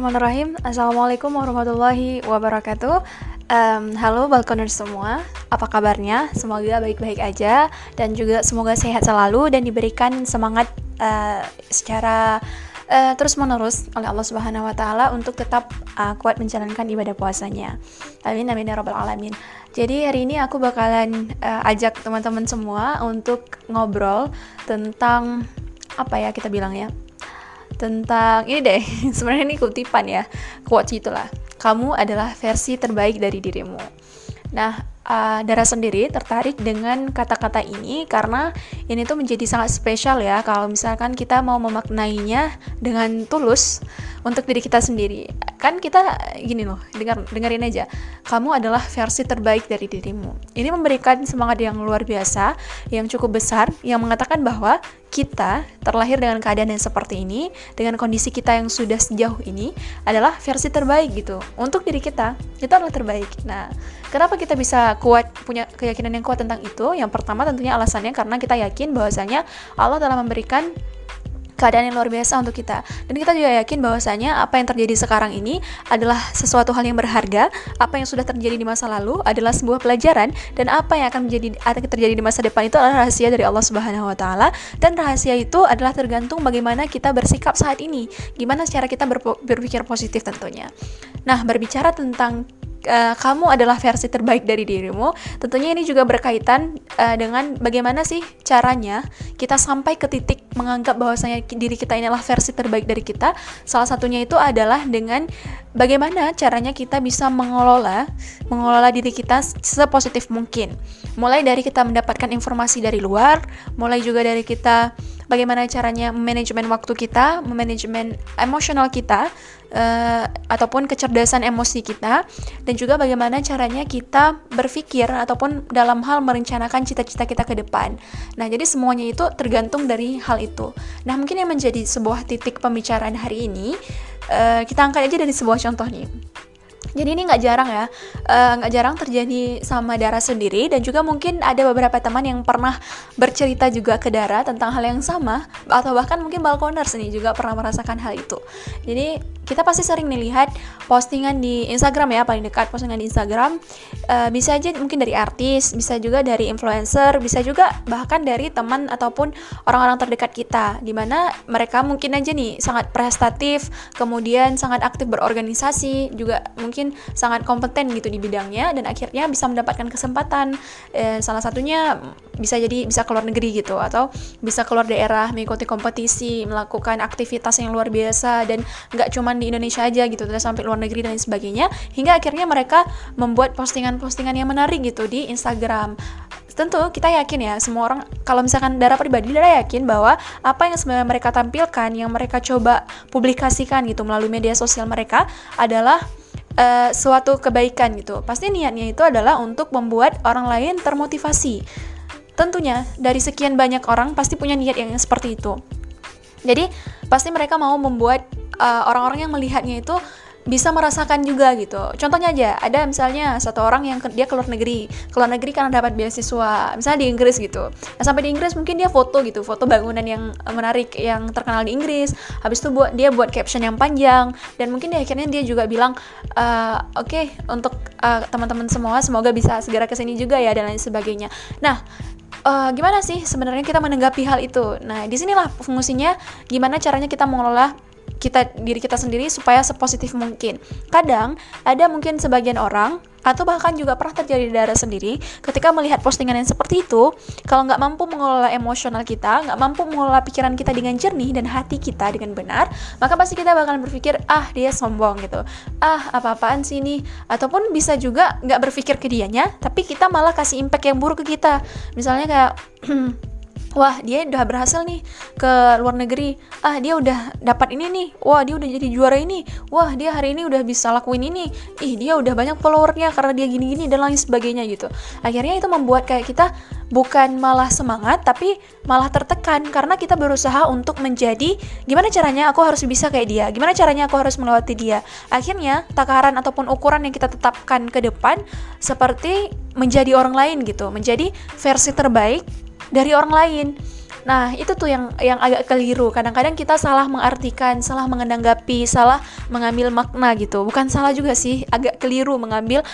Bismillahirrahmanirrahim. Assalamualaikum warahmatullahi wabarakatuh. Um, halo balkoners semua, apa kabarnya? Semoga baik-baik aja dan juga semoga sehat selalu dan diberikan semangat uh, secara uh, terus-menerus oleh Allah Subhanahu wa taala untuk tetap uh, kuat menjalankan ibadah puasanya. Amin amin ya rabbal alamin. Jadi hari ini aku bakalan uh, ajak teman-teman semua untuk ngobrol tentang apa ya kita bilang ya? Tentang ini deh sebenarnya ini kutipan ya quotes itulah. Kamu adalah versi terbaik dari dirimu. Nah uh, Dara sendiri tertarik dengan kata-kata ini karena ini tuh menjadi sangat spesial ya kalau misalkan kita mau memaknainya dengan tulus untuk diri kita sendiri kan kita gini loh dengar dengerin aja. Kamu adalah versi terbaik dari dirimu. Ini memberikan semangat yang luar biasa yang cukup besar yang mengatakan bahwa kita terlahir dengan keadaan yang seperti ini dengan kondisi kita yang sudah sejauh ini adalah versi terbaik gitu. Untuk diri kita itu adalah terbaik. Nah kenapa kita bisa kuat punya keyakinan yang kuat tentang itu? Yang pertama tentunya alasannya karena kita yakin bahwasanya Allah telah memberikan keadaan yang luar biasa untuk kita. Dan kita juga yakin bahwasanya apa yang terjadi sekarang ini adalah sesuatu hal yang berharga, apa yang sudah terjadi di masa lalu adalah sebuah pelajaran dan apa yang akan menjadi akan terjadi di masa depan itu adalah rahasia dari Allah Subhanahu wa taala dan rahasia itu adalah tergantung bagaimana kita bersikap saat ini. Gimana cara kita berpikir positif tentunya. Nah, berbicara tentang uh, kamu adalah versi terbaik dari dirimu. Tentunya ini juga berkaitan uh, dengan bagaimana sih caranya kita sampai ke titik menganggap bahwasanya diri kita ini adalah versi terbaik dari kita. Salah satunya itu adalah dengan bagaimana caranya kita bisa mengelola mengelola diri kita sepositif mungkin. Mulai dari kita mendapatkan informasi dari luar, mulai juga dari kita bagaimana caranya manajemen waktu kita, manajemen emosional kita, uh, ataupun kecerdasan emosi kita, dan juga bagaimana caranya kita berpikir ataupun dalam hal merencanakan cita-cita kita ke depan. Nah, jadi semuanya itu tergantung dari hal itu. Nah, mungkin yang menjadi sebuah titik pembicaraan hari ini, uh, kita angkat aja dari sebuah contoh nih jadi ini nggak jarang ya, eh, nggak uh, jarang terjadi sama Dara sendiri dan juga mungkin ada beberapa teman yang pernah bercerita juga ke Dara tentang hal yang sama atau bahkan mungkin balkoners nih juga pernah merasakan hal itu. Jadi kita pasti sering nih lihat postingan di Instagram ya paling dekat postingan di Instagram uh, bisa aja mungkin dari artis, bisa juga dari influencer, bisa juga bahkan dari teman ataupun orang-orang terdekat kita, di mana mereka mungkin aja nih sangat prestatif, kemudian sangat aktif berorganisasi, juga mungkin sangat kompeten gitu di bidangnya dan akhirnya bisa mendapatkan kesempatan. Eh, salah satunya bisa jadi bisa keluar negeri gitu atau bisa keluar daerah mengikuti kompetisi melakukan aktivitas yang luar biasa dan nggak cuman di Indonesia aja gitu terus sampai luar negeri dan sebagainya hingga akhirnya mereka membuat postingan-postingan yang menarik gitu di Instagram tentu kita yakin ya semua orang kalau misalkan darah pribadi darah yakin bahwa apa yang sebenarnya mereka tampilkan yang mereka coba publikasikan gitu melalui media sosial mereka adalah uh, suatu kebaikan gitu pasti niatnya itu adalah untuk membuat orang lain termotivasi Tentunya, dari sekian banyak orang pasti punya niat yang seperti itu. Jadi, pasti mereka mau membuat eh, orang-orang uh, yang melihatnya itu bisa merasakan juga gitu. Contohnya aja, ada misalnya satu orang yang ke, dia keluar negeri, keluar negeri karena dapat beasiswa, misalnya di Inggris gitu. Nah, sampai di Inggris mungkin dia foto gitu, foto bangunan yang menarik yang terkenal di Inggris. Habis itu buat dia buat caption yang panjang dan mungkin di akhirnya dia juga bilang, uh, oke okay, untuk uh, teman-teman semua semoga bisa segera ke sini juga ya dan lain sebagainya. Nah, uh, gimana sih sebenarnya kita menanggapi hal itu? Nah, di sinilah fungsinya gimana caranya kita mengelola kita diri kita sendiri supaya sepositif mungkin. Kadang ada mungkin sebagian orang atau bahkan juga pernah terjadi di darah sendiri ketika melihat postingan yang seperti itu kalau nggak mampu mengelola emosional kita nggak mampu mengelola pikiran kita dengan jernih dan hati kita dengan benar maka pasti kita bakalan berpikir ah dia sombong gitu. Ah apa-apaan sih ini? Ataupun bisa juga nggak berpikir ke dianya tapi kita malah kasih impact yang buruk ke kita. Misalnya kayak wah dia udah berhasil nih ke luar negeri. Ah dia udah dapat ini nih. Wah dia udah jadi juara ini. Wah dia hari ini udah bisa lakuin ini. Ih dia udah banyak followernya karena dia gini-gini dan lain sebagainya gitu. Akhirnya itu membuat kayak kita bukan malah semangat tapi malah tertekan karena kita berusaha untuk menjadi gimana caranya aku harus bisa kayak dia? Gimana caranya aku harus melewati dia? Akhirnya takaran ataupun ukuran yang kita tetapkan ke depan seperti menjadi orang lain gitu. Menjadi versi terbaik dari orang lain. Nah, itu tuh yang yang agak keliru. Kadang-kadang kita salah mengartikan, salah mengenanggapi, salah mengambil makna gitu. Bukan salah juga sih, agak keliru mengambil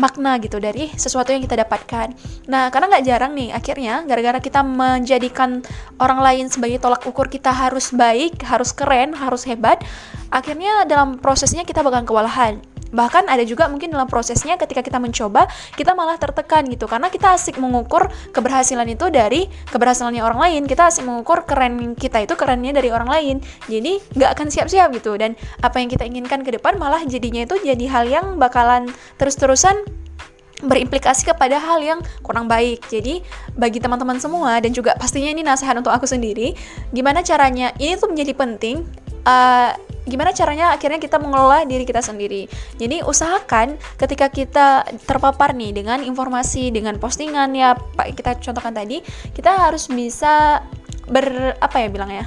makna gitu dari sesuatu yang kita dapatkan. Nah, karena nggak jarang nih, akhirnya gara-gara kita menjadikan orang lain sebagai tolak ukur kita harus baik, harus keren, harus hebat, akhirnya dalam prosesnya kita bakal kewalahan bahkan ada juga mungkin dalam prosesnya ketika kita mencoba kita malah tertekan gitu. Karena kita asik mengukur keberhasilan itu dari keberhasilannya orang lain. Kita asik mengukur keren kita itu kerennya dari orang lain. Jadi nggak akan siap-siap gitu. Dan apa yang kita inginkan ke depan malah jadinya itu jadi hal yang bakalan terus-terusan berimplikasi kepada hal yang kurang baik. Jadi bagi teman-teman semua dan juga pastinya ini nasihat untuk aku sendiri, gimana caranya? Ini tuh menjadi penting uh, gimana caranya akhirnya kita mengelola diri kita sendiri. Jadi usahakan ketika kita terpapar nih dengan informasi, dengan postingan ya Pak kita contohkan tadi, kita harus bisa ber apa ya bilangnya?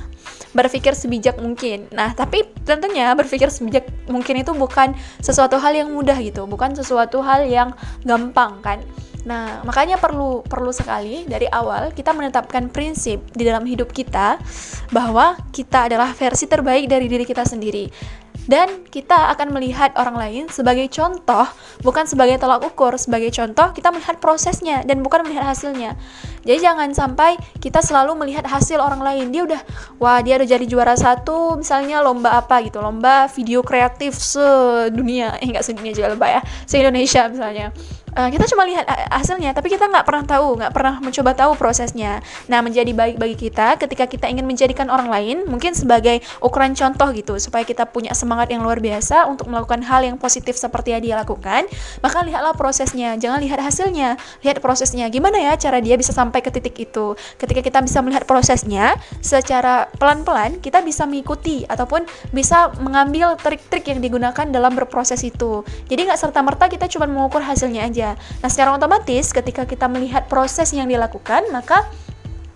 berpikir sebijak mungkin. Nah, tapi tentunya berpikir sebijak mungkin itu bukan sesuatu hal yang mudah gitu, bukan sesuatu hal yang gampang kan. Nah, makanya perlu perlu sekali dari awal kita menetapkan prinsip di dalam hidup kita bahwa kita adalah versi terbaik dari diri kita sendiri dan kita akan melihat orang lain sebagai contoh, bukan sebagai tolak ukur. Sebagai contoh, kita melihat prosesnya dan bukan melihat hasilnya. Jadi jangan sampai kita selalu melihat hasil orang lain. Dia udah, wah dia udah jadi juara satu, misalnya lomba apa gitu, lomba video kreatif sedunia, eh nggak sedunia juga lomba ya, se Indonesia misalnya uh, kita cuma lihat eh, hasilnya tapi kita nggak pernah tahu nggak pernah mencoba tahu prosesnya. Nah menjadi baik bagi kita ketika kita ingin menjadikan orang lain mungkin sebagai ukuran contoh gitu supaya kita punya semangat yang luar biasa untuk melakukan hal yang positif seperti yang dia lakukan maka lihatlah prosesnya jangan lihat hasilnya lihat prosesnya. Gimana ya cara dia bisa sampai ke titik itu? Ketika kita bisa melihat prosesnya secara pelan-pelan kita bisa mengikuti ataupun bisa mengambil trik-trik yang digunakan dalam berproses itu. Jadi nggak serta merta kita cuma mengukur hasilnya aja Nah, secara otomatis ketika kita melihat proses yang dilakukan, maka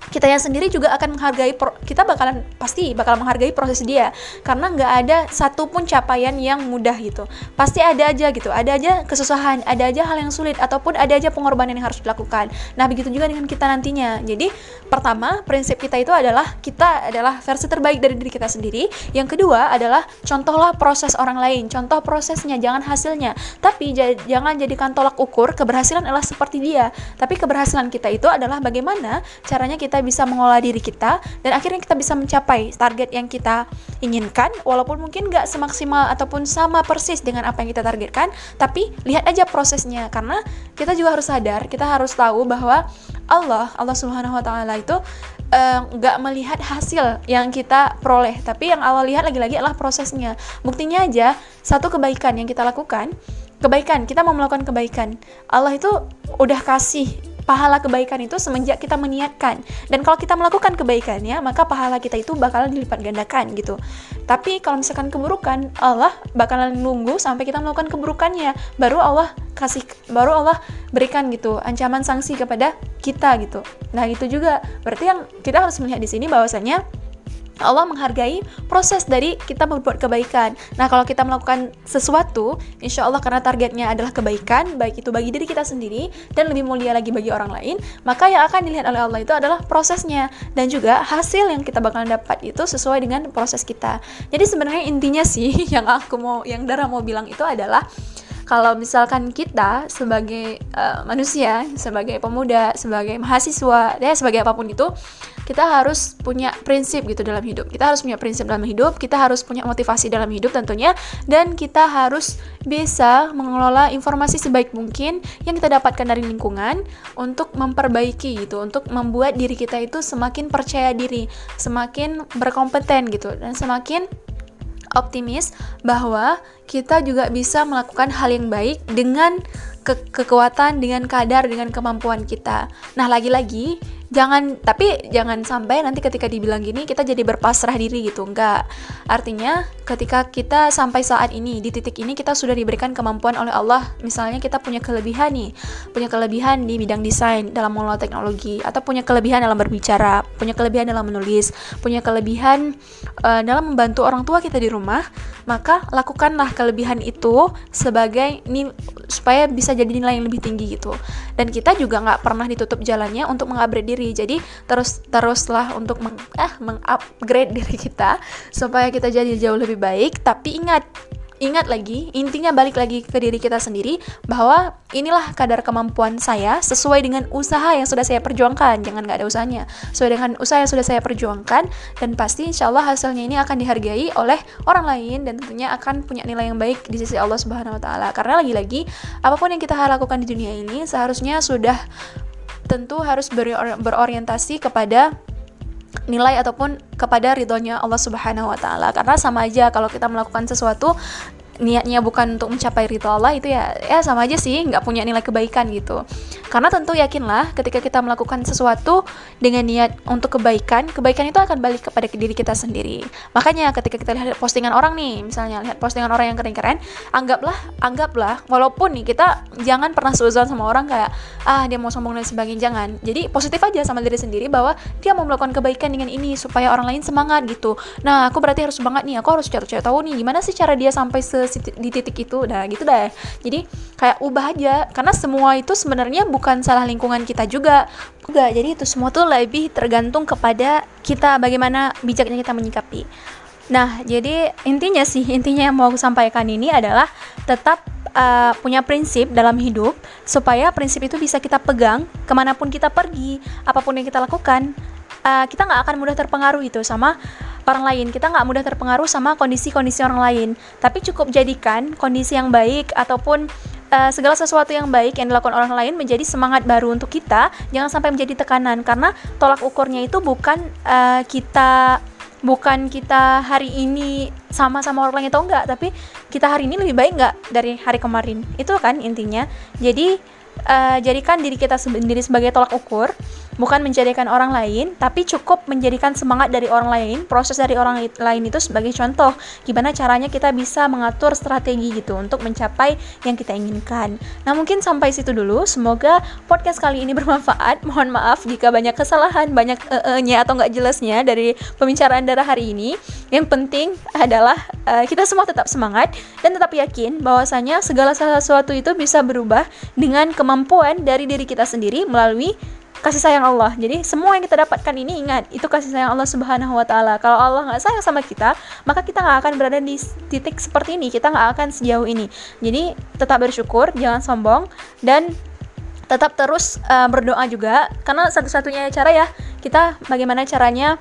kita yang sendiri juga akan menghargai pro, kita bakalan pasti bakal menghargai proses dia. Karena nggak ada satupun capaian yang mudah gitu. Pasti ada aja gitu. Ada aja kesusahan ada aja hal yang sulit ataupun ada aja pengorbanan yang harus dilakukan. Nah begitu juga dengan kita nantinya. Jadi pertama prinsip kita itu adalah kita adalah versi terbaik dari diri kita sendiri. Yang kedua adalah contohlah proses orang lain contoh prosesnya jangan hasilnya. Tapi jangan jadikan tolak ukur keberhasilan adalah seperti dia. Tapi keberhasilan kita itu adalah bagaimana caranya kita bisa mengolah diri kita dan akhirnya kita bisa mencapai target yang kita inginkan walaupun mungkin nggak semaksimal ataupun sama persis dengan apa yang kita targetkan tapi lihat aja prosesnya karena kita juga harus sadar kita harus tahu bahwa Allah Allah Subhanahu Wa Taala itu eh, nggak uh, melihat hasil yang kita peroleh tapi yang Allah lihat lagi-lagi adalah prosesnya. Buktinya aja satu kebaikan yang kita lakukan kebaikan kita mau melakukan kebaikan Allah itu udah kasih pahala kebaikan itu semenjak kita meniatkan. Dan kalau kita melakukan kebaikannya, maka pahala kita itu bakalan dilipat gandakan gitu. Tapi kalau misalkan keburukan, Allah bakalan nunggu sampai kita melakukan keburukannya, baru Allah kasih baru Allah berikan gitu ancaman sanksi kepada kita gitu. Nah, itu juga berarti yang kita harus melihat di sini bahwasanya Allah menghargai proses dari kita berbuat kebaikan. Nah, kalau kita melakukan sesuatu, insya Allah karena targetnya adalah kebaikan, baik itu bagi diri kita sendiri dan lebih mulia lagi bagi orang lain, maka yang akan dilihat oleh Allah itu adalah prosesnya dan juga hasil yang kita bakalan dapat itu sesuai dengan proses kita. Jadi sebenarnya intinya sih yang aku mau, yang Dara mau bilang itu adalah kalau misalkan kita sebagai uh, manusia, sebagai pemuda, sebagai mahasiswa, ya sebagai apa pun itu, kita harus punya prinsip gitu dalam hidup. Kita harus punya prinsip dalam hidup, kita harus punya motivasi dalam hidup tentunya, dan kita harus bisa mengelola informasi sebaik mungkin yang kita dapatkan dari lingkungan untuk memperbaiki gitu, untuk membuat diri kita itu semakin percaya diri, semakin berkompeten gitu, dan semakin optimis bahwa kita juga bisa melakukan hal yang baik dengan ke kekuatan, dengan kadar, dengan kemampuan kita. Nah, lagi-lagi jangan tapi jangan sampai nanti ketika dibilang gini kita jadi berpasrah diri gitu. Enggak artinya ketika kita sampai saat ini di titik ini kita sudah diberikan kemampuan oleh Allah. Misalnya kita punya kelebihan nih. Punya kelebihan di bidang desain dalam mengelola teknologi. Atau punya kelebihan dalam berbicara. Punya kelebihan dalam menulis. Punya kelebihan uh, dalam membantu orang tua kita di rumah. Maka lakukanlah kelebihan itu sebagai nil supaya bisa jadi nilai yang lebih tinggi gitu. Dan kita juga nggak pernah ditutup jalannya untuk mengupgrade diri sendiri jadi terus teruslah untuk meng, eh mengupgrade diri kita supaya kita jadi jauh lebih baik tapi ingat ingat lagi, intinya balik lagi ke diri kita sendiri bahwa inilah kadar kemampuan saya sesuai dengan usaha yang sudah saya perjuangkan. Jangan nggak ada usahanya. Sesuai dengan usaha yang sudah saya perjuangkan dan pasti insya Allah hasilnya ini akan dihargai oleh orang lain dan tentunya akan punya nilai yang baik di sisi Allah Subhanahu Wa Taala. Karena lagi-lagi apa pun yang kita lakukan di dunia ini seharusnya sudah tentu harus berorientasi kepada nilai ataupun kepada ridhonya Allah Subhanahu wa taala. Karena sama aja kalau kita melakukan sesuatu niatnya bukan untuk mencapai ridho Allah itu ya ya sama aja sih nggak punya nilai kebaikan gitu. Karena tentu yakinlah ketika kita melakukan sesuatu dengan niat untuk kebaikan kebaikan itu akan balik kepada diri kita sendiri. Makanya ketika kita lihat postingan orang nih misalnya lihat postingan orang yang keren-keren anggaplah anggaplah walaupun nih kita jangan pernah suzon sama orang kayak ah dia mau sombong dan sebagainya jangan. Jadi positif aja sama diri sendiri bahwa dia mau melakukan kebaikan dengan ini supaya orang lain semangat gitu. Nah aku berarti harus banget nih aku harus cari-cari tahu nih gimana sih cara dia sampai di titik itu nah gitu deh. Jadi kayak ubah aja karena semua itu sebenarnya bukan salah lingkungan kita juga. Enggak jadi itu semua tuh lebih tergantung kepada kita bagaimana bijaknya kita menyikapi. Nah, jadi intinya sih, intinya yang mau aku sampaikan ini adalah tetap uh, punya prinsip dalam hidup supaya prinsip itu bisa kita pegang ke mana pun kita pergi, apa pun yang kita lakukan, uh, kita nggak akan mudah terpengaruh itu sama orang lain. Kita nggak mudah terpengaruh sama kondisi-kondisi orang lain. Tapi cukup jadikan kondisi yang baik ataupun uh, segala sesuatu yang baik yang dilakukan orang lain menjadi semangat baru untuk kita. Jangan sampai menjadi tekanan karena tolak ukurnya itu bukan uh, kita bukan kita hari ini sama sama orang lain atau enggak, tapi kita hari ini lebih baik enggak dari hari kemarin. Itu kan intinya. Jadi uh, jadikan diri kita sendiri sebagai tolak ukur bukan menjadikan orang lain, tapi cukup menjadikan semangat dari orang lain, proses dari orang lain itu sebagai contoh gimana caranya kita bisa mengatur strategi gitu untuk mencapai yang kita inginkan. Nah, mungkin sampai situ dulu. Semoga podcast kali ini bermanfaat. Mohon maaf jika banyak kesalahan, banyak e-nya atau nggak jelasnya dari pembicaraan darah hari ini. Yang penting adalah uh, kita semua tetap semangat dan tetap yakin bahwasanya segala sesuatu itu bisa berubah dengan kemampuan dari diri kita sendiri melalui kasih sayang Allah. Jadi semua yang kita dapatkan ini ingat itu kasih sayang Allah Subhanahu Wa Taala. Kalau Allah nggak sayang sama kita, maka kita nggak akan berada di titik seperti ini. Kita nggak akan sejauh ini. Jadi tetap bersyukur, jangan sombong dan tetap terus uh, berdoa juga. Karena satu-satunya cara ya kita bagaimana caranya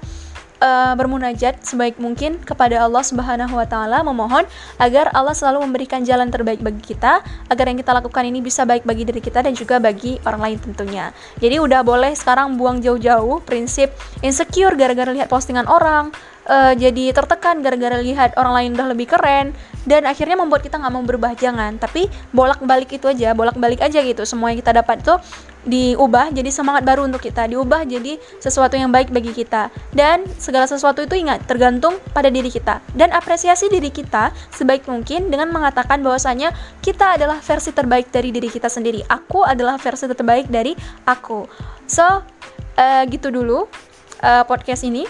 uh, bermunajat sebaik mungkin kepada Allah Subhanahu wa taala memohon agar Allah selalu memberikan jalan terbaik bagi kita agar yang kita lakukan ini bisa baik bagi diri kita dan juga bagi orang lain tentunya. Jadi udah boleh sekarang buang jauh-jauh prinsip insecure gara-gara lihat postingan orang, uh, jadi tertekan gara-gara lihat orang lain udah lebih keren dan akhirnya membuat kita nggak mau berubah jangan tapi bolak-balik itu aja bolak-balik aja gitu. Semua yang kita dapat tuh diubah jadi semangat baru untuk kita diubah jadi sesuatu yang baik bagi kita. Dan segala sesuatu itu ingat tergantung pada diri kita. Dan apresiasi diri kita sebaik mungkin dengan mengatakan bahwasanya kita adalah versi terbaik dari diri kita sendiri. Aku adalah versi terbaik dari aku. So uh, gitu dulu uh, podcast ini.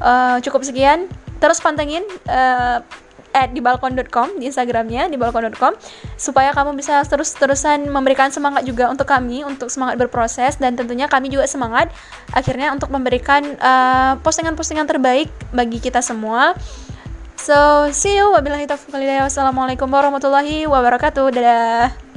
Uh, cukup sekian. Terus pantengin uh, at di balkon.com di instagramnya di balkon.com supaya kamu bisa terus-terusan memberikan semangat juga untuk kami untuk semangat berproses dan tentunya kami juga semangat akhirnya untuk memberikan postingan postingan-postingan terbaik bagi kita semua. So see you. Wabillahi taufiq wassalamualaikum warahmatullahi wabarakatuh. Dadah